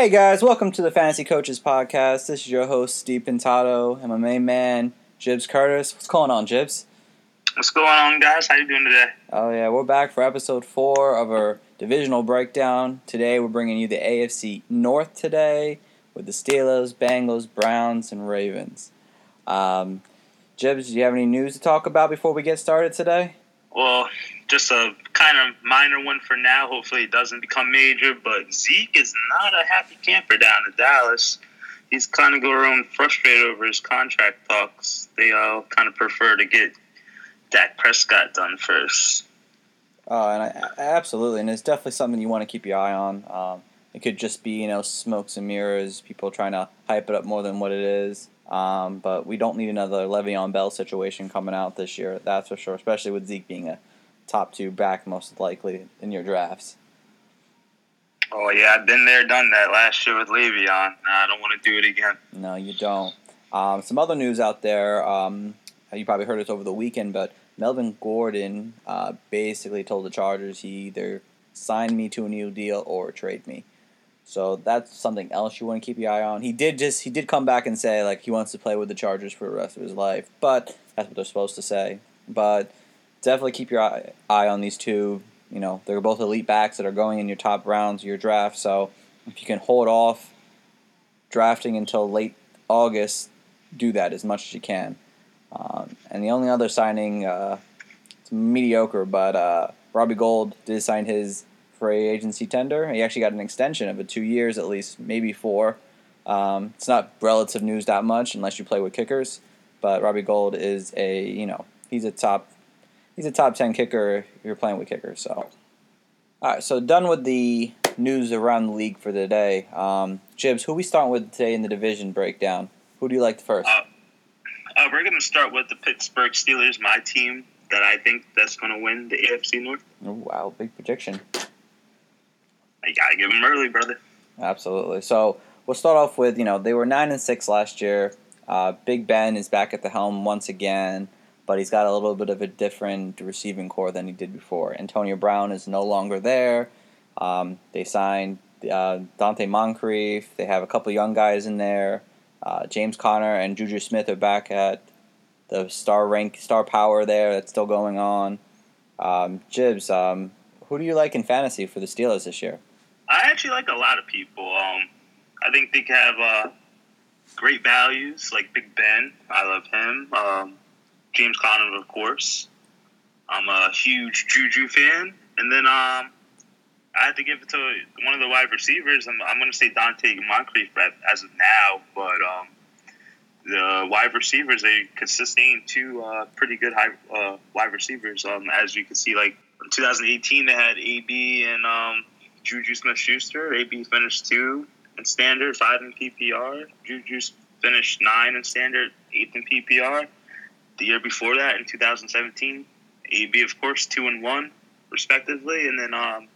Hey guys, welcome to the Fantasy Coaches Podcast. This is your host, Steve Pintado, and my main man, Jibs Curtis. What's going on, Jibs? What's going on, guys? How you doing today? Oh yeah, we're back for episode four of our divisional breakdown. Today we're bringing you the AFC North today with the Steelers, Bengals, Browns, and Ravens. Um, Jibs, do you have any news to talk about before we get started today? Well, just a kind of minor one for now. Hopefully, it doesn't become major. But Zeke is not a happy camper down in Dallas. He's kind of going around frustrated over his contract talks. They all kind of prefer to get Dak Prescott done first. Uh, and I, absolutely, and it's definitely something you want to keep your eye on. Um, it could just be you know smokes and mirrors, people trying to hype it up more than what it is. Um, but we don't need another Le'Veon Bell situation coming out this year. That's for sure, especially with Zeke being a top two back most likely in your drafts. Oh yeah, I've been there, done that last year with Le'Veon. I don't want to do it again. No, you don't. Um, some other news out there. Um, you probably heard this over the weekend, but Melvin Gordon uh, basically told the Chargers he either sign me to a new deal or trade me. So that's something else you want to keep your eye on. He did just he did come back and say like he wants to play with the Chargers for the rest of his life, but that's what they're supposed to say. But definitely keep your eye, eye on these two. You know, they're both elite backs that are going in your top rounds your draft. So if you can hold off drafting until late August, do that as much as you can. Um, and the only other signing, uh, it's mediocre, but uh, Robbie Gould did sign his free agency tender. He actually got an extension of it, two years at least, maybe four. Um, it's not relative news that much unless you play with kickers, but Robbie Gould is a you know he's a top he's a top ten kicker if you're playing with kickers. So, all right, so done with the news around the league for today. Um, Jibs, who we starting with today in the division breakdown? Who do you like first? Uh, uh, we're going to start with the Pittsburgh Steelers, my team that I think that's going to win the AFC North. Oh, wow, big prediction. I gotta give them early, brother. Absolutely. So we'll start off with you know they were nine and six last year. Uh, Big Ben is back at the helm once again but he's got a little bit of a different receiving core than he did before. Antonio Brown is no longer there. Um, they signed uh, Donte Moncrief. They have a couple young guys in there. Uh, James Conner and Juju Smith are back at the star rank, star power there. That's still going on. Um, Jibs, um, who do you like in fantasy for the Steelers this year? I actually like a lot of people. Um, I think they have uh, great values, like Big Ben. I love him. Um, James Conner, of course. I'm a huge Juju fan, and then um, I had to give it to one of the wide receivers. I'm, I'm going to say Donte Moncrief as of now, but um, the wide receivers they could sustain two uh, pretty good high uh, wide receivers. Um, as you can see, like in 2018 they had AB and um, Juju Smith-Schuster. AB finished two in standard, five in PPR. Juju finished nine in standard, eighth in PPR the year before that in 2017. AB, of course, two and one respectively, and then um,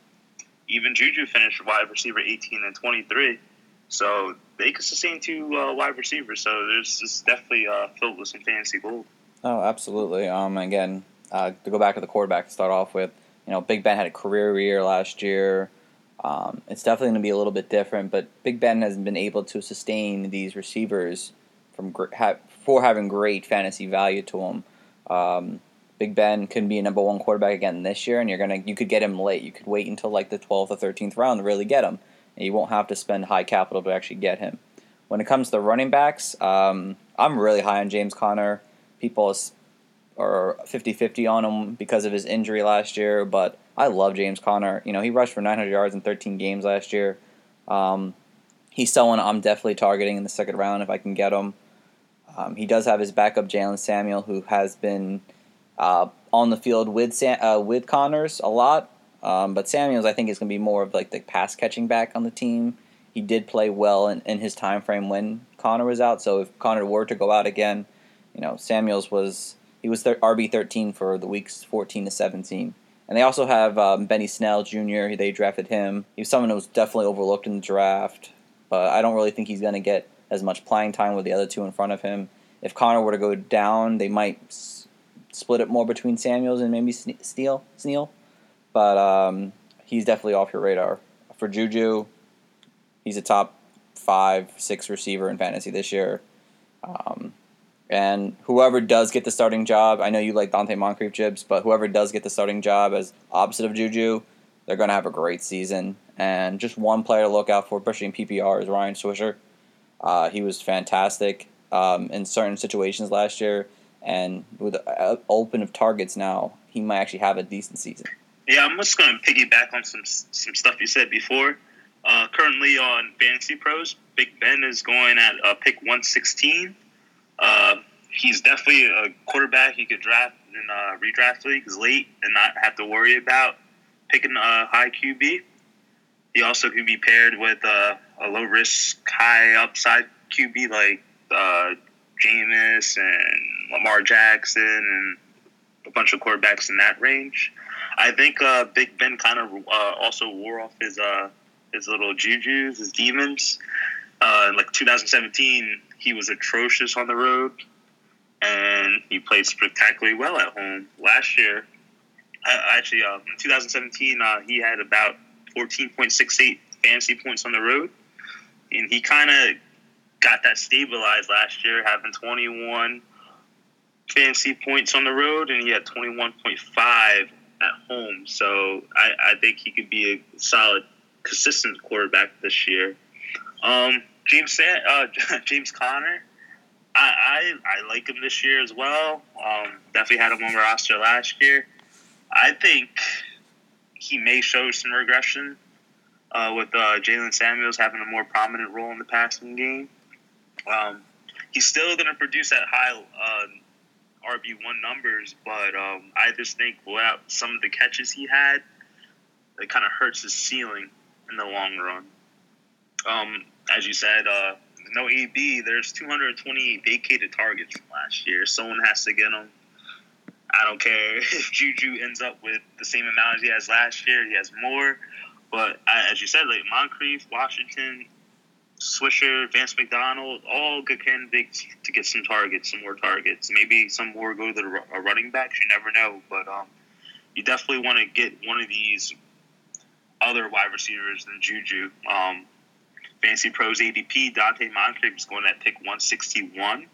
even Juju finished wide receiver 18 and 23. So they could sustain two uh, wide receivers. So there's just definitely uh, filled with some fantasy gold. Oh, absolutely. Um, again, uh, to go back to the quarterback to start off with, you know, Big Ben had a career year last year. Um, it's definitely going to be a little bit different, but Big Ben hasn't been able to sustain these receivers from for having great fantasy value to him. Um, Big Ben could be a number one quarterback again this year, and you're gonna you could get him late. You could wait until like the 12th or 13th round to really get him, and you won't have to spend high capital to actually get him. When it comes to running backs, um, I'm really high on James Conner. People are 50-50 on him because of his injury last year, but I love James Conner. You know, he rushed for 900 yards in 13 games last year. Um, he's someone I'm definitely targeting in the second round if I can get him. Um, he does have his backup Jaylen Samuel, who has been uh, on the field with Sam, uh, with Connors a lot. Um, but Samuels, I think, is going to be more of like the pass catching back on the team. He did play well in, in his time frame when Conner was out. So if Conner were to go out again, you know Samuels was he was RB thirteen for the weeks fourteen to seventeen. And they also have um, Benny Snell Jr. They drafted him. He was someone who was definitely overlooked in the draft, but I don't really think he's going to get as much playing time with the other two in front of him. If Conner were to go down, they might s- split it more between Samuels and maybe Steele, Sneal. But um, he's definitely off your radar. For Juju, he's a top five, six receiver in fantasy this year. Um, and whoever does get the starting job, I know you like Donte Moncrief Jibs, but whoever does get the starting job as opposite of Juju, they're going to have a great season. And just one player to look out for, especially in PPR, is Ryan Switzer. Uh, he was fantastic um, in certain situations last year, and with uh, open of targets now, he might actually have a decent season. Yeah, I'm just going to piggyback on some some stuff you said before. Uh, currently on Fantasy Pros, Big Ben is going at uh, pick 116. Uh, he's definitely a quarterback you could draft in uh, redraft leagues late and not have to worry about picking a high QB. He also can be paired with uh, a low risk, high upside QB like uh, Jameis and Lamar Jackson and a bunch of quarterbacks in that range. I think uh, Big Ben kind of uh, also wore off his uh, his little juju's, his demons. Uh, like 2017, he was atrocious on the road, and he played spectacularly well at home. Last year, actually, uh, in 2017, uh, he had about 14.68 fantasy points on the road, and he kind of got that stabilized last year, having 21 fantasy points on the road, and he had 21.5 at home. So I, I think he could be a solid, consistent quarterback this year. Um, James uh, James Conner, I, I, I like him this year as well. Um, definitely had him on roster last year. I think he may show some regression uh, with uh, Jaylen Samuels having a more prominent role in the passing game. Um, he's still going to produce at high uh, RB one numbers, but um, I just think without some of the catches he had, it kind of hurts his ceiling in the long run. Um, as you said, uh, no AB. There's 220 vacated targets from last year. Someone has to get them. I don't care if Juju ends up with the same amount as he has last year. He has more. But as you said, like Moncrief, Washington, Switzer, Vance McDonald, all good candidates to get some targets, some more targets. Maybe some more go to the running backs. You never know, but um, you definitely want to get one of these other wide receivers than Juju. Um, Fantasy Pros ADP, Donte Moncrief is going at pick 161,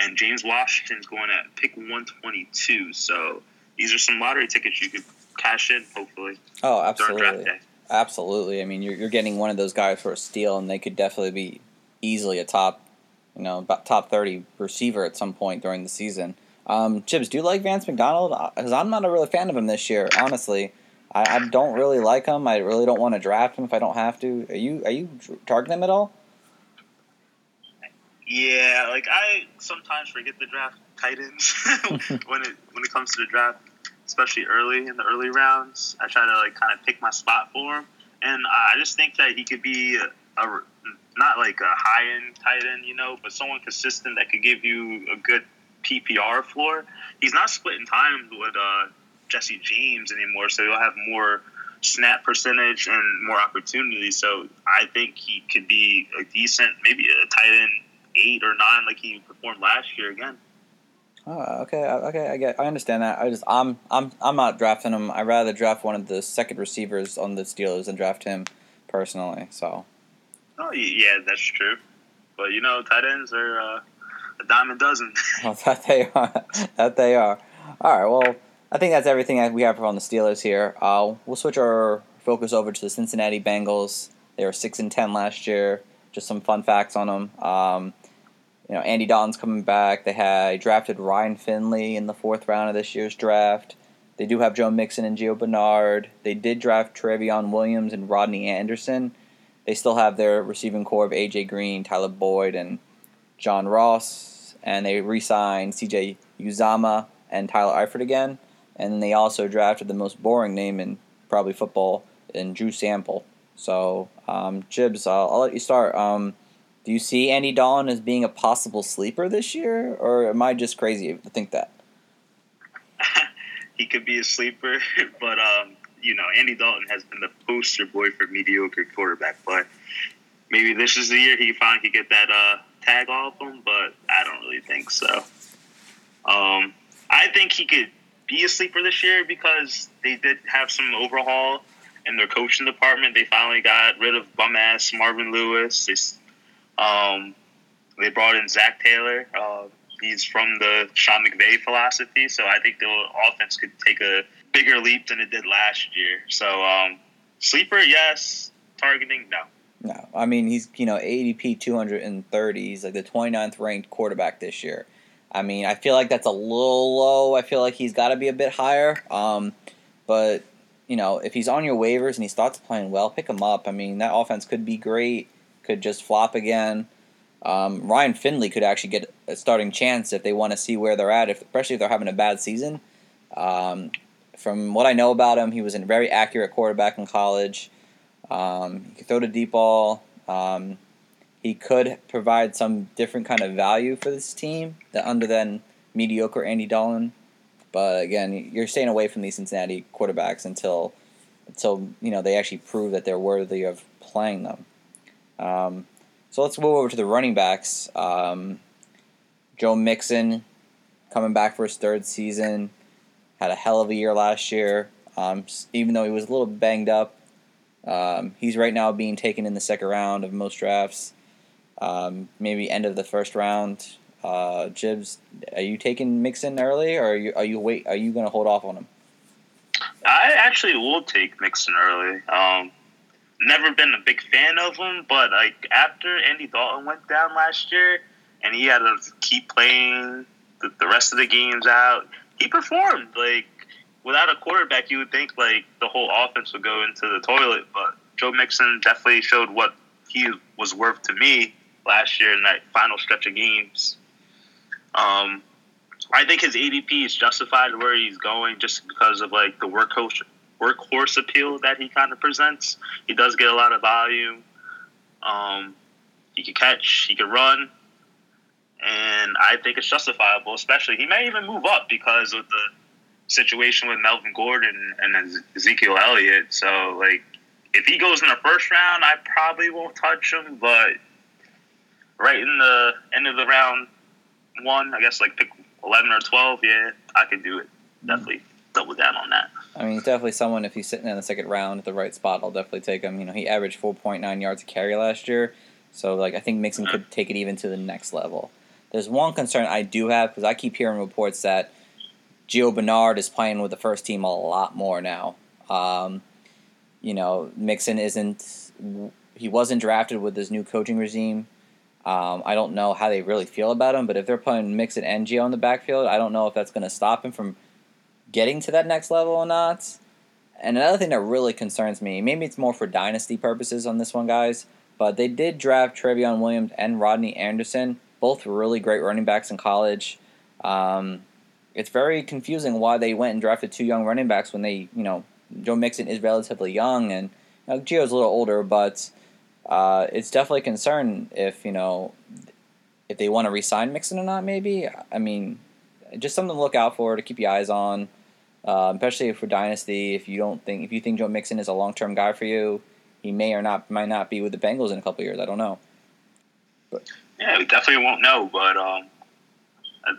and James Washington's going at pick 122. So these are some lottery tickets you could cash in, hopefully. Oh, absolutely. Absolutely. I mean, you're, you're getting one of those guys for a steal, and they could definitely be easily a top, you know, about top 30 receiver at some point during the season. Um, Jibs, do you like Vance McDonald? Because I'm not a real fan of him this year, honestly. I, I don't really like him. I really don't want to draft him if I don't have to. Are you are you targeting him at all? Yeah, like I sometimes forget the draft tight ends when it when it comes to the draft especially early in the early rounds. I try to like kind of pick my spot for him, and I just think that he could be a, a not like a high end tight end, you know, but someone consistent that could give you a good PPR floor. He's not splitting time with uh, Jesse James anymore, so he'll have more snap percentage and more opportunities. So I think he could be a decent, maybe a tight end eight or nine, like he performed last year again. Oh, okay, okay, I get, I understand that. I just, I'm, I'm, I'm not drafting him. I'd rather draft one of the second receivers on the Steelers than draft him personally. So. Oh yeah, that's true. But you know, tight ends are uh, a dime a dozen. well, that they are. that they are. All right. Well, I think that's everything that we have on the Steelers here. Uh, we'll switch our focus over to the Cincinnati Bengals. They were six and ten last year. Just some fun facts on them. Um, you know, Andy Dalton's coming back. They had drafted Ryan Finley in the fourth round of this year's draft. They do have Joe Mixon and Gio Bernard. They did draft Trayveon Williams and Rodney Anderson. They still have their receiving core of AJ Green, Tyler Boyd, and John Ross. And they re signed CJ Uzomah and Tyler Eifert again. And they also drafted the most boring name in probably football in Drew Sample. So, um, Jibs, I'll, I'll, let you start. Um, do you see Andy Dalton as being a possible sleeper this year, or am I just crazy to think that? he could be a sleeper, but um, you know, Andy Dalton has been the poster boy for mediocre quarterback But Maybe this is the year he finally could get that uh, tag off him, but I don't really think so. Um, I think he could be a sleeper this year because they did have some overhaul in their coaching department. They finally got rid of bum ass Marvin Lewis. They, um, they brought in Zac Taylor. Uh, he's from the Sean McVay philosophy, so I think the offense could take a bigger leap than it did last year. So um, sleeper, yes. Targeting, no. No, I mean he's you know ADP 230. He's like the 29th ranked quarterback this year. I mean I feel like that's a little low. I feel like he's got to be a bit higher. Um, but you know if he's on your waivers and he starts playing well, pick him up. I mean that offense could be great. Could just flop again. Um, Ryan Finley could actually get a starting chance if they want to see where they're at, if, especially if they're having a bad season. Um, from what I know about him, he was a very accurate quarterback in college. Um, he could throw the deep ball. Um, he could provide some different kind of value for this team that under than mediocre Andy Dalton. But again, you're staying away from these Cincinnati quarterbacks until until you know they actually prove that they're worthy of playing them. Um, so let's move over to the running backs. Um, Joe Mixon coming back for his third season had a hell of a year last year. Um, even though he was a little banged up, um, he's right now being taken in the second round of most drafts. Um, maybe end of the first round. Uh, Jibs, are you taking Mixon early, or are you are you wait? Are you going to hold off on him? I actually will take Mixon early. Um, never been a big fan of him, but like after Andy Dalton went down last year, and he had to keep playing the, the rest of the games out, he performed. Like without a quarterback, you would think like the whole offense would go into the toilet. But Joe Mixon definitely showed what he was worth to me last year in that final stretch of games. Um, I think his ADP is justified where he's going just because of like the workhorse workhorse appeal that he kind of presents. He does get a lot of volume. Um, he can catch, he can run, and I think it's justifiable. Especially, he may even move up because of the situation with Melvin Gordon and Ezekiel Elliott. So, like, if he goes in the first round, I probably won't touch him. But right in the end of the round one, I guess like pick eleven or twelve, yeah, I could do it. Definitely double down on that. I mean, he's definitely someone. If he's sitting in the second round at the right spot, I'll definitely take him. You know, he averaged four point nine yards a carry last year, so like I think Mixon could take it even to the next level. There's one concern I do have because I keep hearing reports that Gio Bernard is playing with the first team a lot more now. Um, you know, Mixon isn't. He wasn't drafted with this new coaching regime. Um, I don't know how they really feel about him, but if they're putting Mixon and Gio in the backfield, I don't know if that's going to stop him from getting to that next level or not. And another thing that really concerns me, maybe it's more for dynasty purposes on this one, guys, but they did draft Trayveon Williams and Rodney Anderson, both really great running backs in college. Um, it's very confusing why they went and drafted two young running backs when they, you know, Joe Mixon is relatively young and you know, Gio's a little older, but uh, it's definitely a concern if you know if they want to resign Mixon or not. Maybe I mean, just something to look out for to keep your eyes on, uh, especially for dynasty. If you don't think if you think Joe Mixon is a long term guy for you, he may or not might not be with the Bengals in a couple years. I don't know. But yeah, we definitely won't know, but um,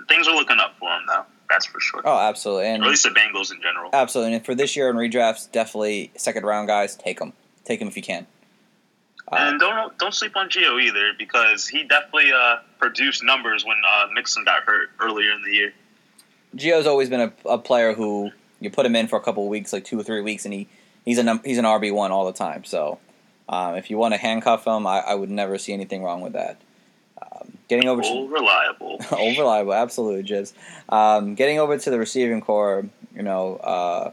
things are looking up for him though. That's for sure. Oh, absolutely, and or at least the Bengals in general. Absolutely, and for this year in redrafts, definitely second round guys, take them, take them if you can. Uh, and don't don't sleep on Gio either because he definitely uh, produced numbers when uh, Mixon got hurt earlier in the year. Gio's always been a, a player who you put him in for a couple of weeks, like two or three weeks, and he he's an he's an RB one all the time. So um, if you want to handcuff him, I, I, would never see anything wrong with that. Um, getting over old to reliable, old reliable, absolutely, Jibs. Um, getting over to the receiving core, you know, uh,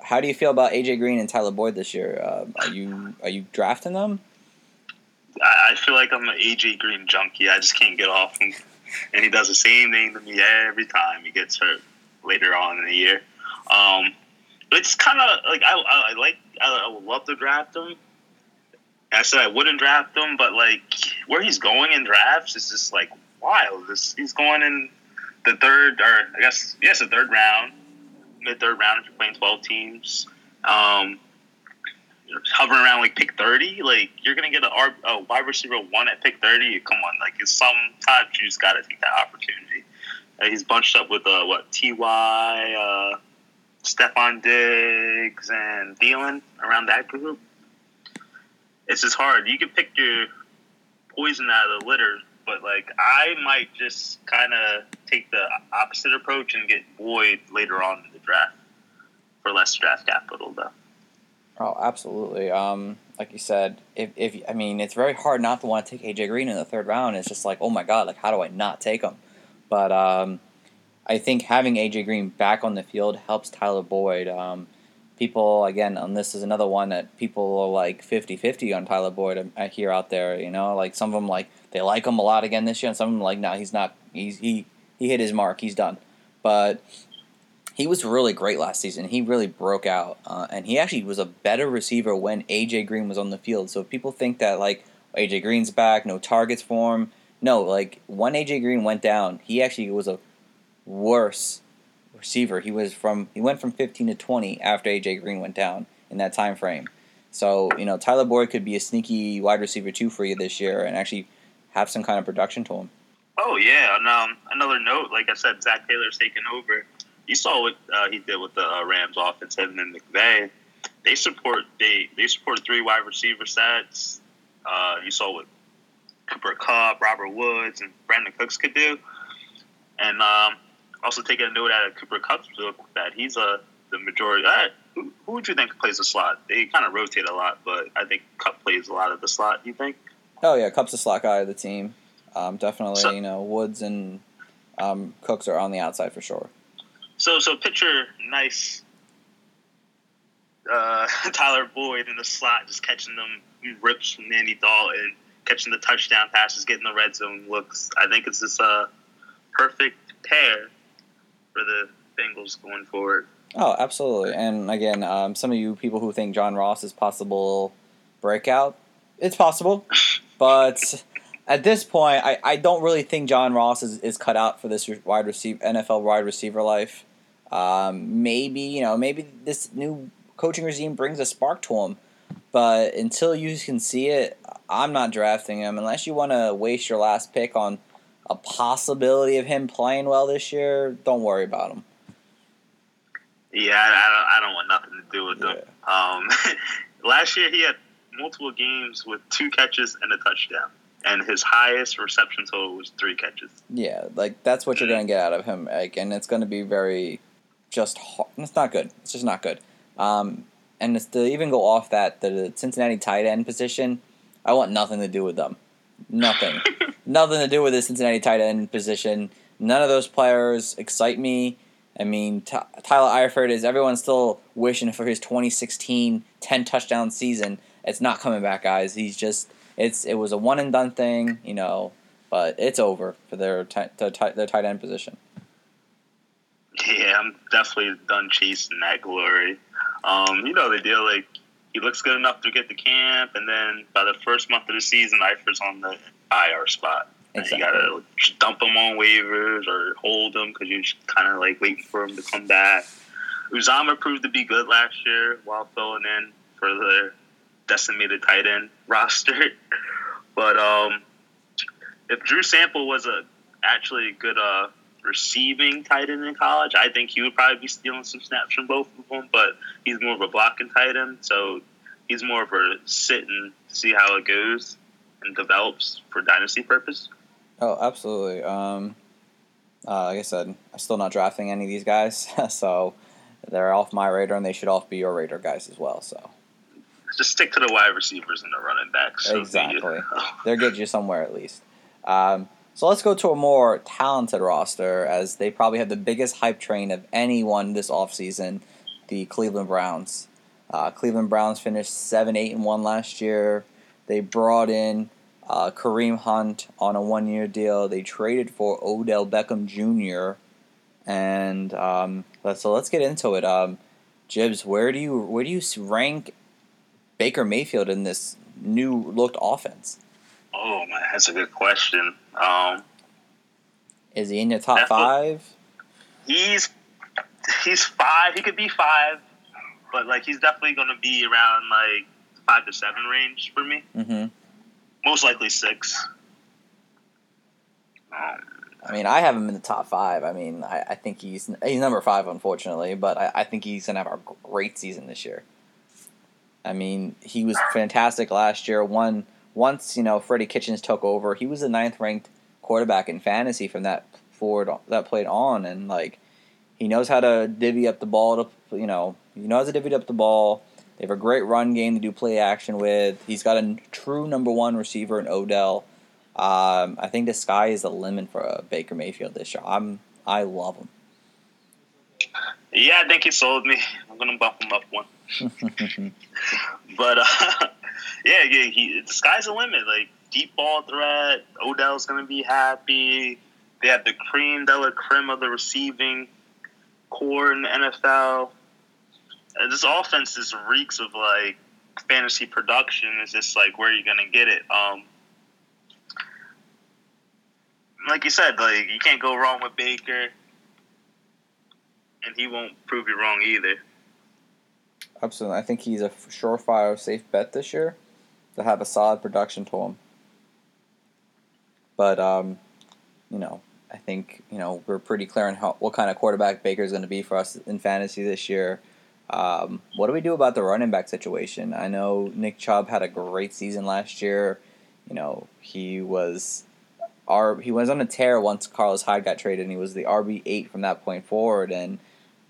how do you feel about AJ Green and Tyler Boyd this year? Uh, are you are you drafting them? I, I feel like I'm an AJ Green junkie. I just can't get off him, and he does the same thing to me every time he gets hurt later on in the year. Um, it's kind of like I, I, I like I, I, would love to draft him. I said I wouldn't draft him, but like where he's going in drafts is just like wild. This, he's going in the third, or I guess yes, the third round, mid third round if you're playing twelve teams. Um, hovering around like pick 30, like you're gonna get a, a wide receiver one at pick 30. Come on, like sometimes you just gotta take that opportunity. Uh, he's bunched up with uh, what Ty uh, Stefon Diggs and Thielen around that group, it's just hard. You can pick your poison out of the litter, but like I might just kind of take the opposite approach and get Boyd later on in the draft for less draft capital, though. Oh, absolutely. Um, like you said, if, if I mean, it's very hard not to want to take AJ Green in the third round. It's just like, oh my god, like how do I not take him? But um, I think having AJ Green back on the field helps Tyler Boyd. Um, people again, and this is another one that people are like 50-50 on Tyler Boyd. I hear out there, you know, like some of them like they like him a lot again this year, and some of them like, no, he's not. He's he he hit his mark. He's done. But he was really great last season. He really broke out, uh, and he actually was a better receiver when AJ Green was on the field. So people think that like AJ Green's back, no targets for him, no, like when AJ Green went down, he actually was a worse receiver. He was from he went from 15 to 20 after AJ Green went down in that time frame. So you know Tyler Boyd could be a sneaky wide receiver too for you this year, and actually have some kind of production to him. Oh yeah, and um, another note, like I said, Zac Taylor's taken over you saw what uh, he did with the uh, Rams offense, and McVay. They support they they support three wide receiver sets. Uh, you saw what Cooper Kupp, Robert Woods, and Brandin Cooks could do. And um, also taking a note out of Cooper Kupp's book that he's a uh, the majority. Uh, who, who would you think plays the slot? They kind of rotate a lot, but I think Kupp plays a lot of the slot. Do you think? Oh yeah, Kupp's the slot guy of the team. Um, definitely, so, you know, Woods and um, Cooks are on the outside for sure. So so picture nice uh, Tyler Boyd in the slot, just catching them rips from Andy Dalton, catching the touchdown passes, getting the red zone looks. I think it's this uh, perfect pair for the Bengals going forward. Oh, absolutely. And again, um, some of you people who think John Ross is possible breakout, it's possible, but at this point, I, I don't really think John Ross is, is cut out for this wide receiver NFL wide receiver life. Um, maybe you know, maybe this new coaching regime brings a spark to him, but until you can see it, I'm not drafting him unless you want to waste your last pick on a possibility of him playing well this year. Don't worry about him. Yeah, I, don't, I don't want nothing to do with yeah. him. Um, last year he had multiple games with two catches and a touchdown and his highest reception total was three catches. Yeah, like that's what you're gonna get out of him, like, and it's gonna be very just hard. It's not good. It's just not good. Um, and to even go off that, the Cincinnati tight end position, I want nothing to do with them. Nothing. nothing to do with the Cincinnati tight end position. None of those players excite me. I mean, T- Tyler Eifert is everyone's still wishing for his 2016 10 touchdown season. It's not coming back, guys. He's just it's it was a one and done thing, you know, but it's over for their t- their, t- their tight end position. Yeah, I'm definitely done chasing that glory. Um, you know the deal, like he looks good enough to get to camp, and then by the first month of the season, Eifert's on the IR spot. Exactly. You gotta dump him on waivers or hold him because you're kind of like waiting for him to come back. Uzomah proved to be good last year while filling in for the decimated tight end roster. but um, if Drew Sample was a actually a good uh, receiving tight end in college, I think he would probably be stealing some snaps from both of them. But he's more of a blocking tight end, so he's more of a sit and see how it goes and develops for dynasty purpose. Oh, absolutely. Um, uh, like I said, I'm still not drafting any of these guys, so they're off my radar, and they should all be your radar guys as well. So just stick to the wide receivers and the running backs. So exactly, they'll get you somewhere at least. Um, so let's go to a more talented roster, as they probably have the biggest hype train of anyone this offseason, the Cleveland Browns. Uh, Cleveland Browns finished seven, eight, and one last year. They brought in uh, Kareem Hunt on a one-year deal. They traded for Odell Beckham Jr. And um, so let's get into it. Um, Jibs, where do you where do you rank Baker Mayfield in this new looked offense? Oh man, that's a good question. Um, Is he in your top five? He's he's five. He could be five, but like he's definitely going to be around like five to seven range for me. Mm-hmm. Most likely six. Um, I mean, I have him in the top five. I mean, I, I think he's he's number five, unfortunately, but I, I think he's gonna have a great season this year. I mean, he was fantastic last year. One once you know Freddie Kitchens took over, he was the ninth ranked quarterback in fantasy from that forward that played on, and like he knows how to divvy up the ball to you know he knows how to divvy up the ball. They have a great run game to do play action with. He's got a true number one receiver in Odell. Um, I think the sky is the limit for uh, Baker Mayfield this year. I'm I love him. Yeah, I think he sold me. I'm gonna bump him up one. But uh, yeah, yeah, he the sky's the limit. Like deep ball threat, Odell's gonna be happy. They have the cream de la creme of the receiving core in the NFL. And this offense just reeks of like fantasy production. It's just like where are you gonna get it? Um, like you said, like you can't go wrong with Baker, and he won't prove you wrong either. Absolutely, I think he's a surefire, safe bet this year to have a solid production to him. But um, you know, I think you know we're pretty clear on how, what kind of quarterback Baker is going to be for us in fantasy this year. Um, what do we do about the running back situation? I know Nick Chubb had a great season last year. You know, he was our he was on a tear once Carlos Hyde got traded, and he was the RB eight from that point forward. And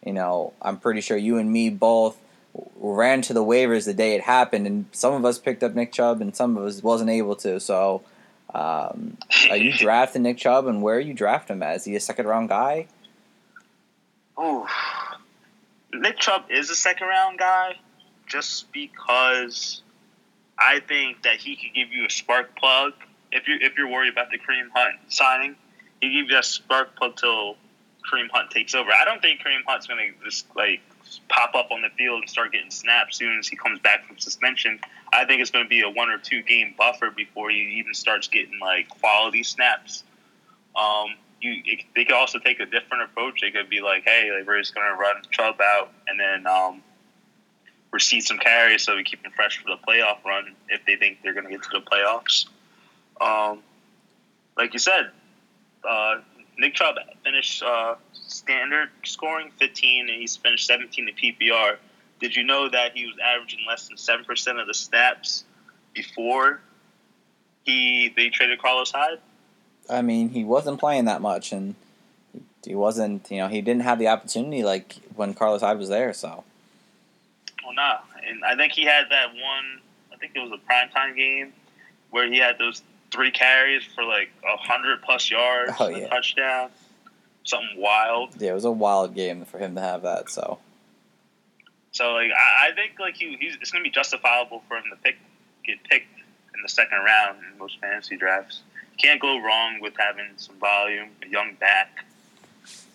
you know, I'm pretty sure you and me both ran to the waivers the day it happened, and some of us picked up Nick Chubb, and some of us wasn't able to. So, um, are you drafting Nick Chubb, and where are you drafting him at? Is he a second round guy? Oh, Nick Chubb is a second round guy, just because I think that he could give you a spark plug if you if you're worried about the Kareem Hunt signing, he gives you a spark plug till Kareem Hunt takes over. I don't think Kareem Hunt's going to just like pop up on the field and start getting snaps soon as he comes back from suspension. I think it's going to be a one or two game buffer before he even starts getting like quality snaps. Um, you it, they could also take a different approach. They could be like, hey, like, we're just going to run Chubb out and then um, receive some carries so we keep him fresh for the playoff run if they think they're going to get to the playoffs. Um, like you said, uh, Nick Chubb finished uh, standard scoring 15, and he's finished 17 in PPR. Did you know that he was averaging less than seven percent of the snaps before he they traded Carlos Hyde? I mean, he wasn't playing that much, and he wasn't. You know, he didn't have the opportunity like when Carlos Hyde was there. So. Well, nah, and I think he had that one. I think it was a primetime game where he had those three carries for like a hundred plus yards, oh, yeah. a touchdown, something wild. Yeah, it was a wild game for him to have that. So, so like I, I think like he, he's it's gonna be justifiable for him to pick get picked in the second round in most fantasy drafts. Can't go wrong with having some volume, a young back,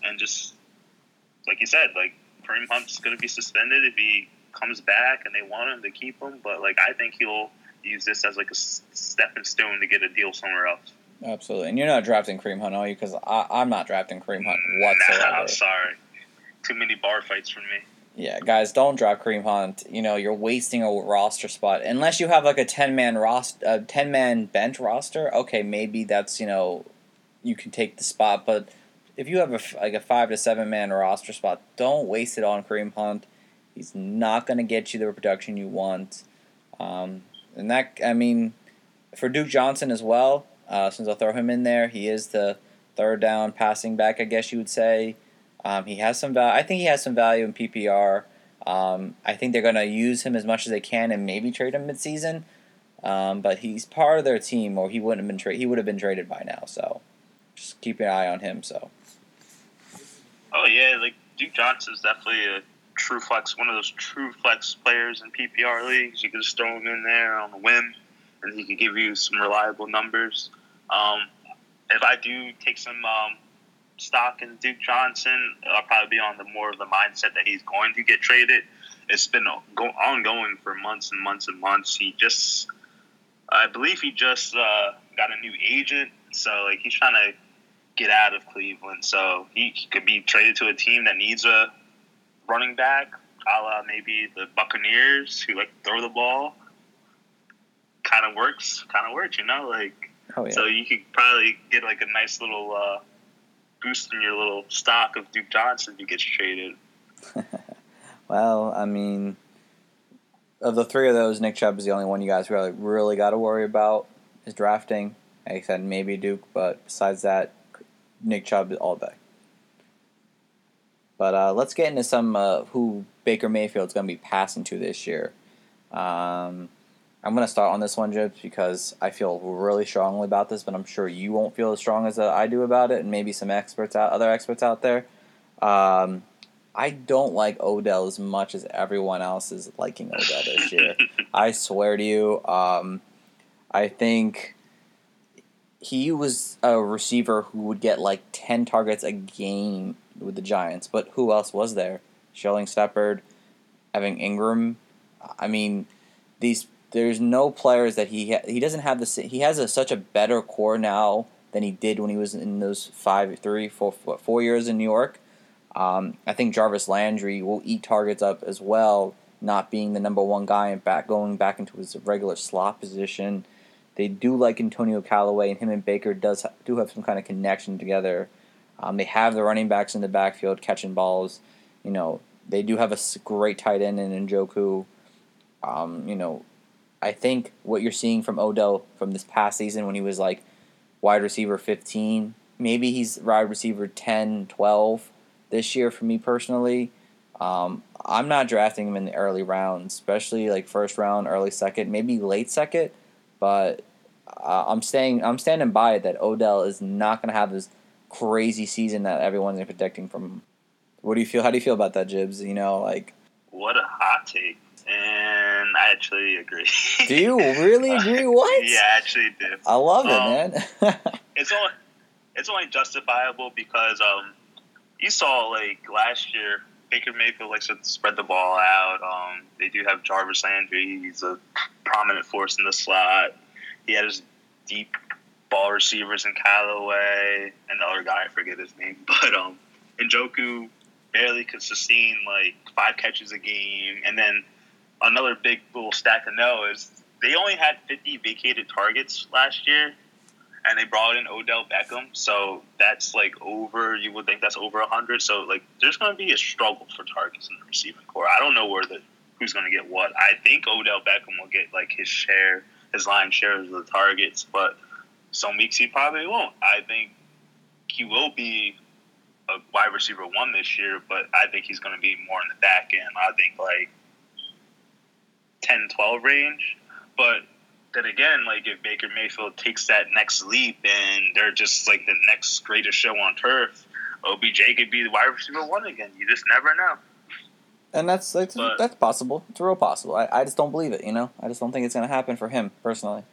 and just like you said, like Kareem Hunt's gonna be suspended if he comes back and they want him to keep him. But like I think he'll use this as like a stepping stone to get a deal somewhere else. Absolutely, and you're not drafting Kareem Hunt, are you? Because I'm not drafting Kareem Hunt whatsoever. Nah, I'm sorry. Too many bar fights for me. Yeah, guys, don't draft Kareem Hunt. You know, you're wasting a roster spot unless you have like a ten man roster, a ten man bench roster. Okay, maybe that's you know, you can take the spot, but if you have a like a five to seven man roster spot, don't waste it on Kareem Hunt. He's not going to get you the production you want. Um, and that I mean, for Duke Johnson as well. Uh, since I'll throw him in there, he is the third down passing back, I guess you would say. Um, he has some value. I think he has some value in PPR. Um, I think they're going to use him as much as they can and maybe trade him midseason. Um, but he's part of their team, or he wouldn't have been He would have been traded by now. So just keep an eye on him. So. Oh yeah, like Duke Johnson is definitely a true flex, one of those true flex players in PPR leagues. You can just throw him in there on a whim, and he can give you some reliable numbers. Um, if I do take some um, stock in Duke Johnson, I'll probably be on the more of the mindset that he's going to get traded. It's been ongoing for months and months and months. He just, I believe, he just uh, got a new agent, so like he's trying to get out of Cleveland. So he, he could be traded to a team that needs a running back, a la maybe the Buccaneers who like throw the ball. Kind of works, kind of works, you know. Like, oh, yeah. so you could probably get like a nice little uh, boosting your little stock of Duke Johnson if he gets traded. well, I mean, of the three of those, Nick Chubb is the only one you guys really really got to worry about is drafting. Like I said, maybe Duke, but besides that, Nick Chubb is all day. But uh, let's get into some uh, who Baker Mayfield's going to be passing to this year. Um, I'm going to start on this one, Jibs, because I feel really strongly about this, but I'm sure you won't feel as strong as I do about it, and maybe some experts out, other experts out there. Um, I don't like Odell as much as everyone else is liking Odell this year. I swear to you, um, I think he was a receiver who would get like 10 targets a game with the Giants, but who else was there? Sterling Shepard, Evan Engram. I mean, these there's no players that he ha- he doesn't have the he has a, such a better core now than he did when he was in those five, three, four, four years in New York. Um, I think Jarvis Landry will eat targets up as well, not being the number one guy and back going back into his regular slot position. They do like Antonio Callaway, and him and Baker does do have some kind of connection together. Um, they have the running backs in the backfield catching balls. You know, they do have a great tight end in Njoku. Um, you know, I think what you're seeing from Odell from this past season when he was like wide receiver 15, maybe he's wide receiver 10, 12 this year for me personally. Um, I'm not drafting him in the early rounds, especially like first round, early second, maybe late second. But uh, I'm staying. I'm standing by it that Odell is not going to have this crazy season that everyone's predicting from him. What do you feel? How do you feel about that, Jibs? You know, like what a hot take, and I actually agree. do you really agree? What? yeah, I actually do. I love it, um, man. it's only it's only justifiable because um you saw like last year Baker Mayfield likes to spread the ball out. Um, they do have Jarvis Landry. He's a prominent force in the slot. He has deep ball receivers in Callaway and the other guy, I forget his name. But um, Njoku barely could sustain like five catches a game. And then another big little stat to know is they only had 50 vacated targets last year and they brought in Odell Beckham, so that's like over. You would think that's over hundred. So like, there's going to be a struggle for targets in the receiving core. I don't know where the who's going to get what. I think Odell Beckham will get like his share, his line share of the targets, but some weeks he probably won't. I think he will be a wide receiver one this year, but I think he's going to be more in the back end. I think like 10, 12 range. But then again, like if Baker Mayfield takes that next leap and they're just like the next greatest show on turf, OBJ could be the wide receiver one again. You just never know. And that's that's, but, that's possible. It's real possible. I, I just don't believe it. You know, I just don't think it's going to happen for him personally.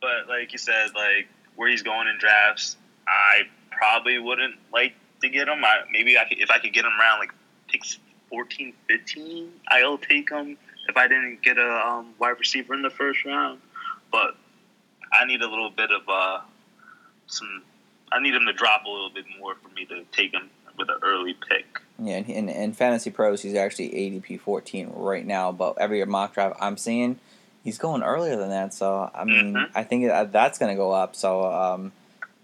But like you said, like where he's going in drafts, I probably wouldn't like to get him. I, maybe I could, if I could get him around like picks 14, 15, I'll take him if I didn't get a um, wide receiver in the first round. But I need a little bit of uh, some. I need him to drop a little bit more for me to take him with an early pick. Yeah, and in, in Fantasy Pros, he's actually ADP 14 right now. But every mock draft I'm seeing, he's going earlier than that. So I mean, mm-hmm. I think that's going to go up. So um,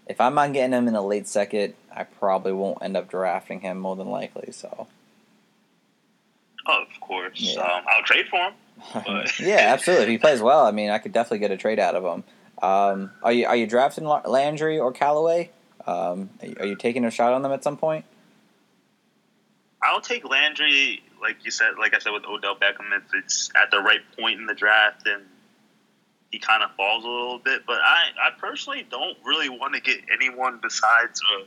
if I'm not getting him in a late second, I probably won't end up drafting him more than likely. So. Oh, of course. Yeah. Um, I'll trade for him. yeah, absolutely. If he plays well, I mean, I could definitely get a trade out of him. Um, are you are you drafting Landry or Callaway? Um, are you taking a shot on them at some point? I'll take Landry, like you said, like I said with Odell Beckham, if it's at the right point in the draft and he kind of falls a little bit. But I, I personally don't really want to get anyone besides a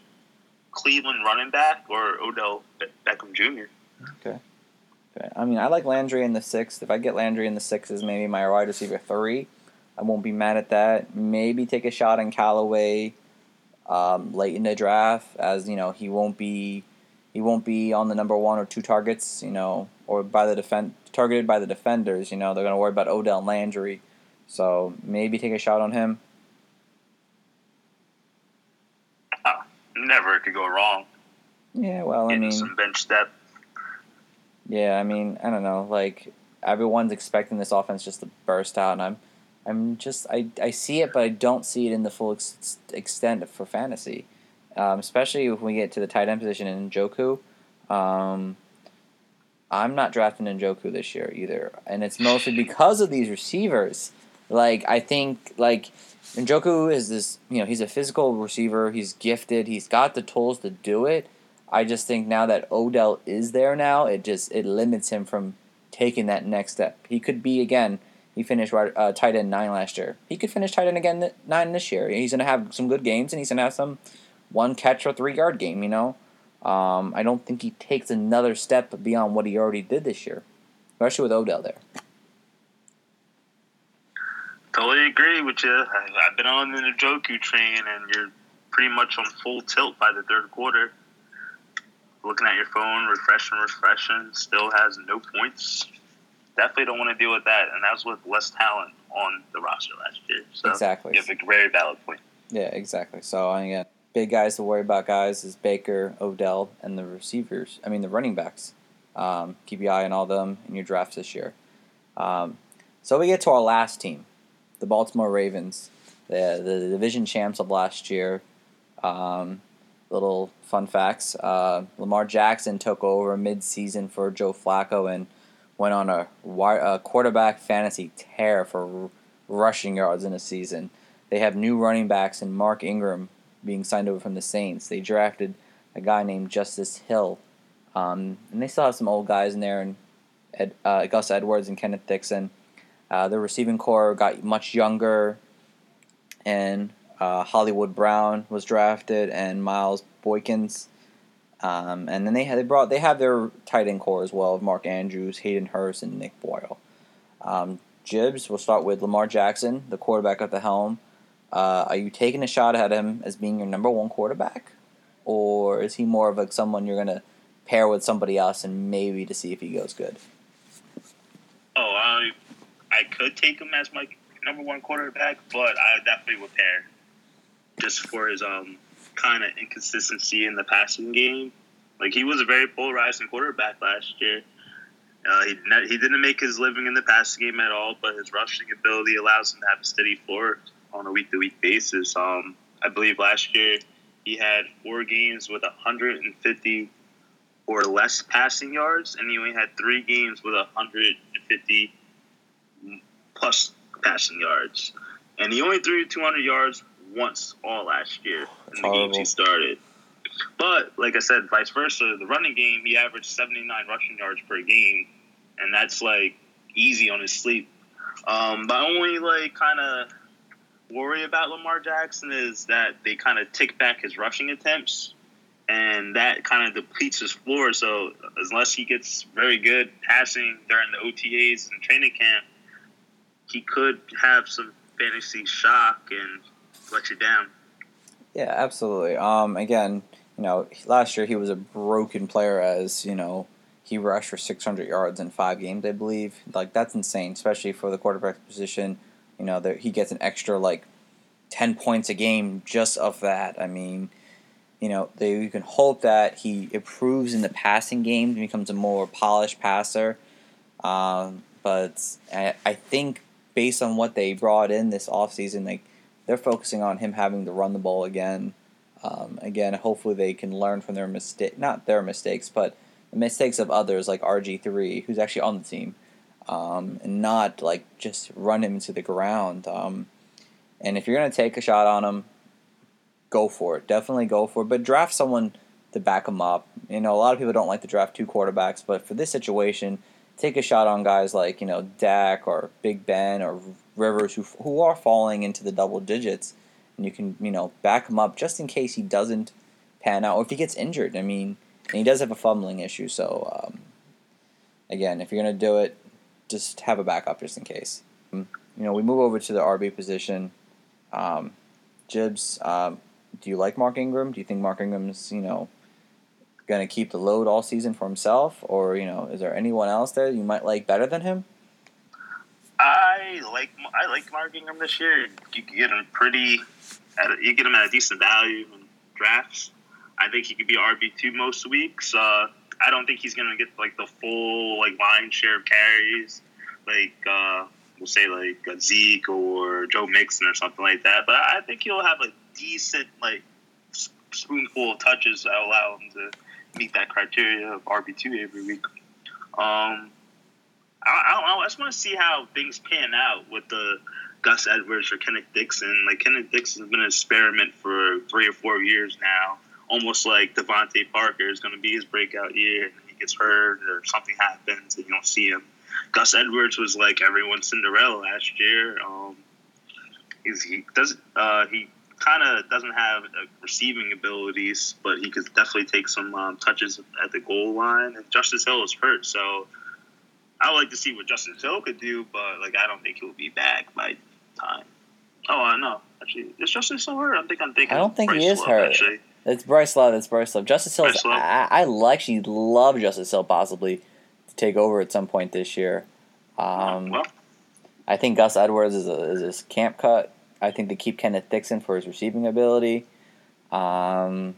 Cleveland running back or Odell Beckham Jr. Okay. I mean, I like Landry in the sixth. If I get Landry in the sixth as maybe my wide receiver three, I won't be mad at that. Maybe take a shot on Callaway um, late in the draft, as you know he won't be he won't be on the number one or two targets, you know, or by the defend targeted by the defenders. You know, they're gonna worry about Odell and Landry, so maybe take a shot on him. Uh, never could go wrong. Yeah, well, I mean, some bench depth. Yeah, I mean, I don't know. Like everyone's expecting this offense just to burst out, and I'm, I'm just I, I see it, but I don't see it in the full ex- extent for fantasy. um, especially when we get to the tight end position in Njoku. Um, I'm not drafting Njoku this year either, and it's mostly because of these receivers. Like I think like Njoku is this, you know, he's a physical receiver. He's gifted. He's got the tools to do it. I just think now that Odell is there now, it just it limits him from taking that next step. He could be again. He finished uh, tight end nine last year. He could finish tight end again nine this year. He's gonna have some good games, and he's gonna have some one catch or three yard game. You know, um, I don't think he takes another step beyond what he already did this year, especially with Odell there. Totally agree with you. I've been on the Njoku train, and you're pretty much on full tilt by the third quarter. Looking at your phone, refreshing, refreshing, still has no points. Definitely don't want to deal with that, and that was with less talent on the roster last year. So exactly. You have a very valid point. Yeah, exactly. So again, big guys to worry about, guys, is Baker, Odell, and the receivers. I mean, the running backs. Um, keep your eye on all them in your drafts this year. Um, so we get to our last team, the Baltimore Ravens, the, the division champs of last year. Um, little fun facts uh, Lamar Jackson took over mid-season for Joe Flacco and went on a, a quarterback fantasy tear for rushing yards in a season. They have new running backs and Mark Ingram being signed over from the Saints. They drafted a guy named Justice Hill. Um, and they still have some old guys in there, and Ed, uh, Gus Edwards and Kenneth Dixon. Uh, the receiving core got much younger, and uh, Hollywood Brown was drafted, and Miles Boykins. Um, and then they had, they brought they have their tight end core as well of Mark Andrews, Hayden Hurst, and Nick Boyle. Um, Jibs, we'll start with Lamar Jackson, the quarterback at the helm. Uh, are you taking a shot at him as being your number one quarterback, or is he more of like someone you're gonna pair with somebody else and maybe to see if he goes good? Oh, I I could take him as my number one quarterback, but I definitely would pair just for his um kind of inconsistency in the passing game. Like he was a very polarizing quarterback last year. Uh, he he didn't make his living in the passing game at all, but his rushing ability allows him to have a steady floor on a week to week basis. Um, I believe last year he had four games with 150 or less passing yards, and he only had three games with 150 plus passing yards. And he only threw 200 yards once all last year in the games he started. But like I said, vice versa, the running game he averaged 79 rushing yards per game, and that's like easy on his sleep. Um, but only like kind of worry about Lamar Jackson is that they kind of take back his rushing attempts, and that kind of depletes his floor. So unless he gets very good passing during the OTAs and training camp, he could have some fantasy shock and let you down. Yeah, absolutely. Um, again, you know, last year he was a broken player as you know he rushed for 600 yards in five games, I believe. Like that's insane, especially for the quarterback position. You know, that he gets an extra like 10 points a game just of that. I mean, you know, they, you can hope that he improves in the passing game and becomes a more polished passer. Um, but I, I think based on what they brought in this offseason, like they're focusing on him having to run the ball again. Um, again, hopefully they can learn from their mistake, not their mistakes, but the mistakes of others like RG three, who's actually on the team, um, and not like just run him into the ground. Um, and if you're gonna take a shot on him, go for it. Definitely go for it. But draft someone to back him up. You know, a lot of people don't like to draft two quarterbacks, but for this situation, take a shot on guys like you know Dak or Big Ben or Rivers who who are falling into the double digits, and you can you know back him up just in case he doesn't pan out or if he gets injured. I mean, and he does have a fumbling issue, so um, again, if you're gonna do it, just have a backup just in case. Um, you know, we move over to the RB position. Um, Jibs, um, do you like Mark Ingram? Do you think Mark Ingram's you know going to keep the load all season for himself, or you know, is there anyone else there you might like better than him? I like I like Mark Ingram this year. You can get him pretty, at, you get him at a decent value in drafts. I think he could be RB two most weeks. Uh, I don't think he's gonna get like the full like line share of carries, like uh, we'll say like Zeke or Joe Mixon or something like that. But I think he'll have a decent like spoonful of touches that allow him to meet that criteria of RB two every week. Um, I, I, I just want to see how things pan out with the Gus Edwards or Kenneth Dixon. Like Kenneth Dixon has been an experiment for three or four years now, almost like DeVante Parker is going to be his breakout year, and he gets hurt or something happens and you don't see him. Gus Edwards was like everyone's Cinderella last year. Um, he does uh, he kind of doesn't have uh, receiving abilities, but he could definitely take some um, touches at the goal line. And Justice Hill is hurt, so I would like to see what Justice Hill could do, but like I don't think he'll be back by time. Oh, I know. Actually, is Justice Hill hurt? I think I'm thinking. I don't think Bryce he is Love, hurt. Actually. It's Bryce Love. It's Bryce Love. Justice Hill. I, I actually love Justice Hill possibly to take over at some point this year. Um, well, I think Gus Edwards is a, is his camp cut. I think they keep Kenneth Dixon for his receiving ability. Um,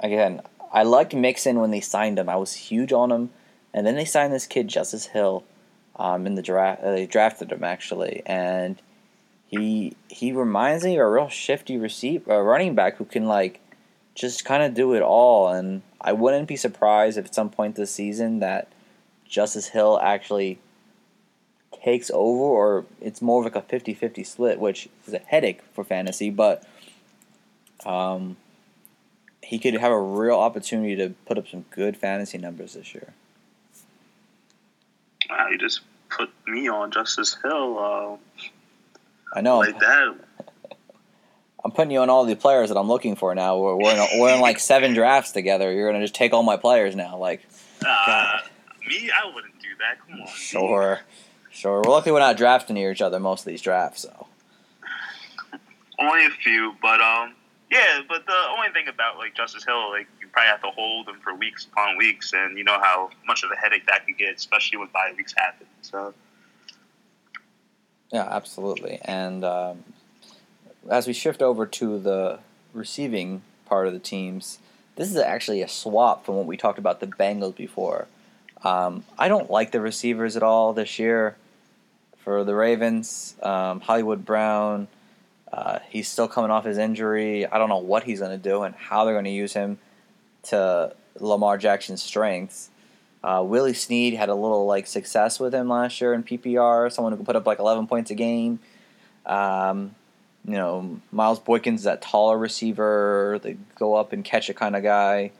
again, I liked Mixon when they signed him. I was huge on him, and then they signed this kid Justice Hill um, in the draft. Uh, they drafted him actually, and he he reminds me of a real shifty receiver, a running back who can like just kind of do it all. And I wouldn't be surprised if at some point this season that Justice Hill actually takes over or it's more of like a 50-50 split which is a headache for fantasy but um, he could have a real opportunity to put up some good fantasy numbers this year wow, you just put me on Justice Hill uh, i know like that. i'm putting you on all the players that i'm looking for now we're, we're, in, we're in like seven drafts together you're gonna just take all my players now like Uh, me, I wouldn't do that. Come on. sure sure we're lucky we're not drafting near each other most of these drafts so Only a few, but um, yeah. But the only thing about like Justice Hill, like probably have to hold them for weeks upon weeks, and you know how much of a headache that could get, especially when bye weeks happen. So Yeah, absolutely. And um, as we shift over to the receiving part of the teams, this is actually a swap from what we talked about the Bengals before. Um, I don't like the receivers at all this year for the Ravens. Um, Hollywood Brown, uh, he's still coming off his injury. I don't know what he's going to do and how they're going to use him to Lamar Jackson's strengths. Uh, Willie Snead had a little like success with him last year in PPR. Someone who could put up like 11 points a game. Um, you know, Miles Boykins, is that taller receiver, they go up and catch a kind of guy.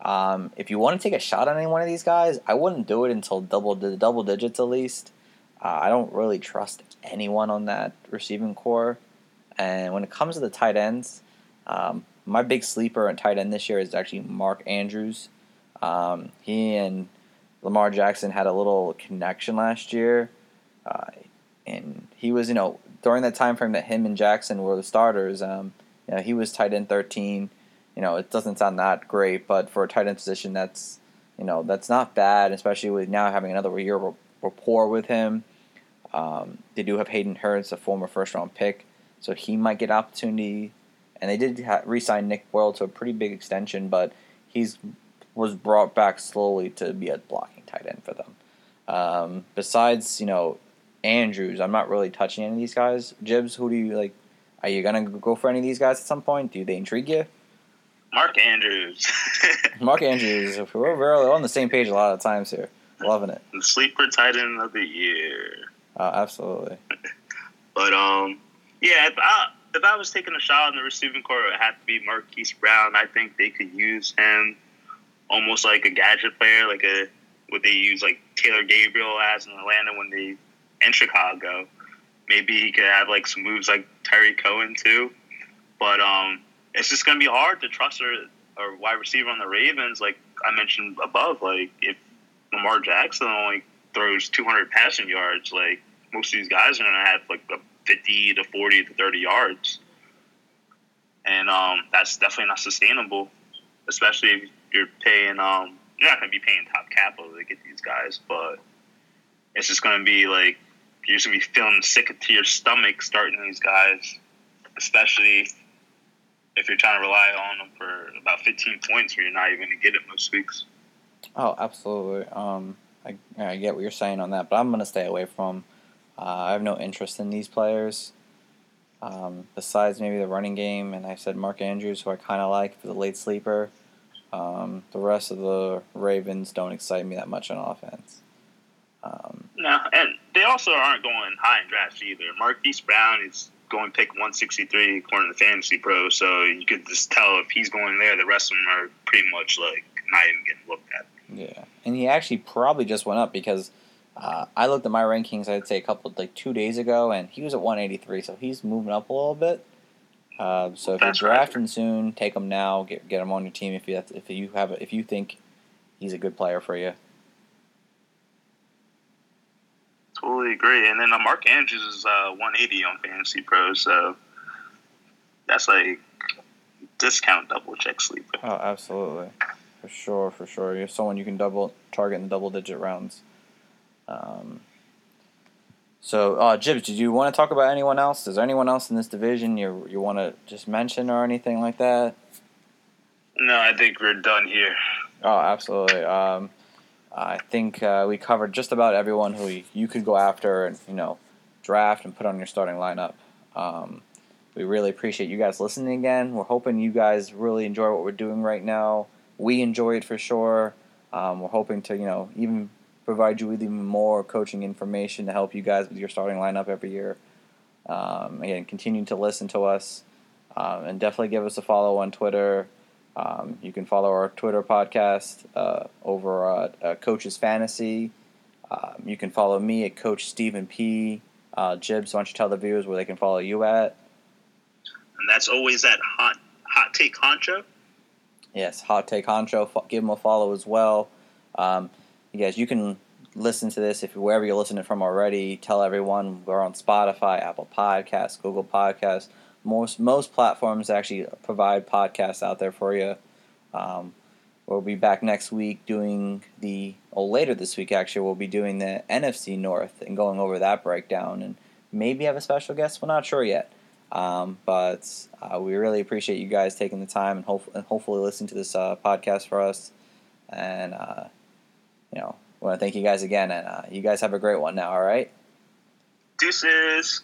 Um, if you want to take a shot on any one of these guys, I wouldn't do it until double double digits at least. Uh, I don't really trust anyone on that receiving core. And when it comes to the tight ends, um, my big sleeper and tight end this year is actually Mark Andrews. Um, he and Lamar Jackson had a little connection last year, uh, and he was, you know, during that time frame that him and Jackson were the starters. Um, you know, he was tight end thirteen. You know, it doesn't sound that great, but for a tight end position, that's you know that's not bad, especially with now having another year of rapport with him. Um, they do have Hayden Hurst, a former first round pick, so he might get opportunity. And they did ha- re-sign Nick Boyle to a pretty big extension, but he's was brought back slowly to be a blocking tight end for them. Um, besides, you know, Andrews, I'm not really touching any of these guys. Jibs, who do you like? Are you gonna go for any of these guys at some point? Do they intrigue you? Mark Andrews, Mark Andrews, we're on the same page a lot of times here. Loving it. the sleeper tight end of the year. Uh, absolutely. But um, yeah, I if I was taking a shot on the receiving core, it would have to be Marquise Brown. I think they could use him almost like a gadget player, like a what they use like Taylor Gabriel as in Atlanta when they in Chicago. Maybe he could have like some moves like Tarik Cohen too. But um, it's just gonna be hard to trust a, a wide receiver on the Ravens. Like I mentioned above, like if Lamar Jackson only throws 200 passing yards, like most of these guys are gonna have like a 50 to 40 to 30 yards, and um, that's definitely not sustainable, especially if you're paying. Um, you're not gonna be paying top capital to get these guys, but it's just gonna be like you're just gonna be feeling sick to your stomach starting these guys, especially if you're trying to rely on them for about 15 points, where you're not even gonna get it most weeks. Oh, absolutely. Um, I, I get what you're saying on that, but I'm gonna stay away from. Uh, I have no interest in these players. Um, besides maybe the running game, and I said Mark Andrews, who I kind of like for the late sleeper. Um, the rest of the Ravens don't excite me that much on offense. Um, no, and they also aren't going high in drafts either. Marquise Brown is going pick 163 according to Fantasy Pro, so you could just tell if he's going there, the rest of them are pretty much like not even getting looked at. Yeah, and he actually probably just went up because uh, I looked at my rankings. I'd say a couple like two days ago, and he was at 183, so he's moving up a little bit. Uh, so if That's you're right. drafting soon, take him now. Get get him on your team if you if you have if you think he's a good player for you. Totally agree. And then uh, Mark Andrews is uh, 180 on Fantasy Pro, so that's like discount double check sleeper. Oh, absolutely, for sure, for sure. You're someone you can double target in the double digit rounds. Um, so, uh, Jibs, did you want to talk about anyone else? Is there anyone else in this division you you want to just mention or anything like that? No, I think we're done here. Oh, absolutely. Um, I think uh, we covered just about everyone who you, you could go after and you know draft and put on your starting lineup. Um, we really appreciate you guys listening again. We're hoping you guys really enjoy what we're doing right now. We enjoy it for sure. Um, we're hoping to you know even provide you with even more coaching information to help you guys with your starting lineup every year. Um, again, continue to listen to us um, and definitely give us a follow on Twitter. Um, you can follow our Twitter podcast uh, over at uh, Coach's Fantasy. Um, you can follow me at Coach Stephen P. Uh, Jibs, why don't you tell the viewers where they can follow you at? And that's always at hot hot take honcho. Yes, Hot Take Honcho. Give them a follow as well. Um, you guys, you can listen to this if wherever you're listening from already. Tell everyone we're on Spotify, Apple Podcasts, Google Podcasts. Most most platforms actually provide podcasts out there for you. Um, we'll be back next week doing the or later this week actually we'll be doing the NFC North and going over that breakdown and maybe have a special guest. We're not sure yet. Um, but uh, we really appreciate you guys taking the time and, hope- and hopefully listening to this uh, podcast for us. And, uh, you know, I want to thank you guys again. And uh, you guys have a great one now, all right? Deuces.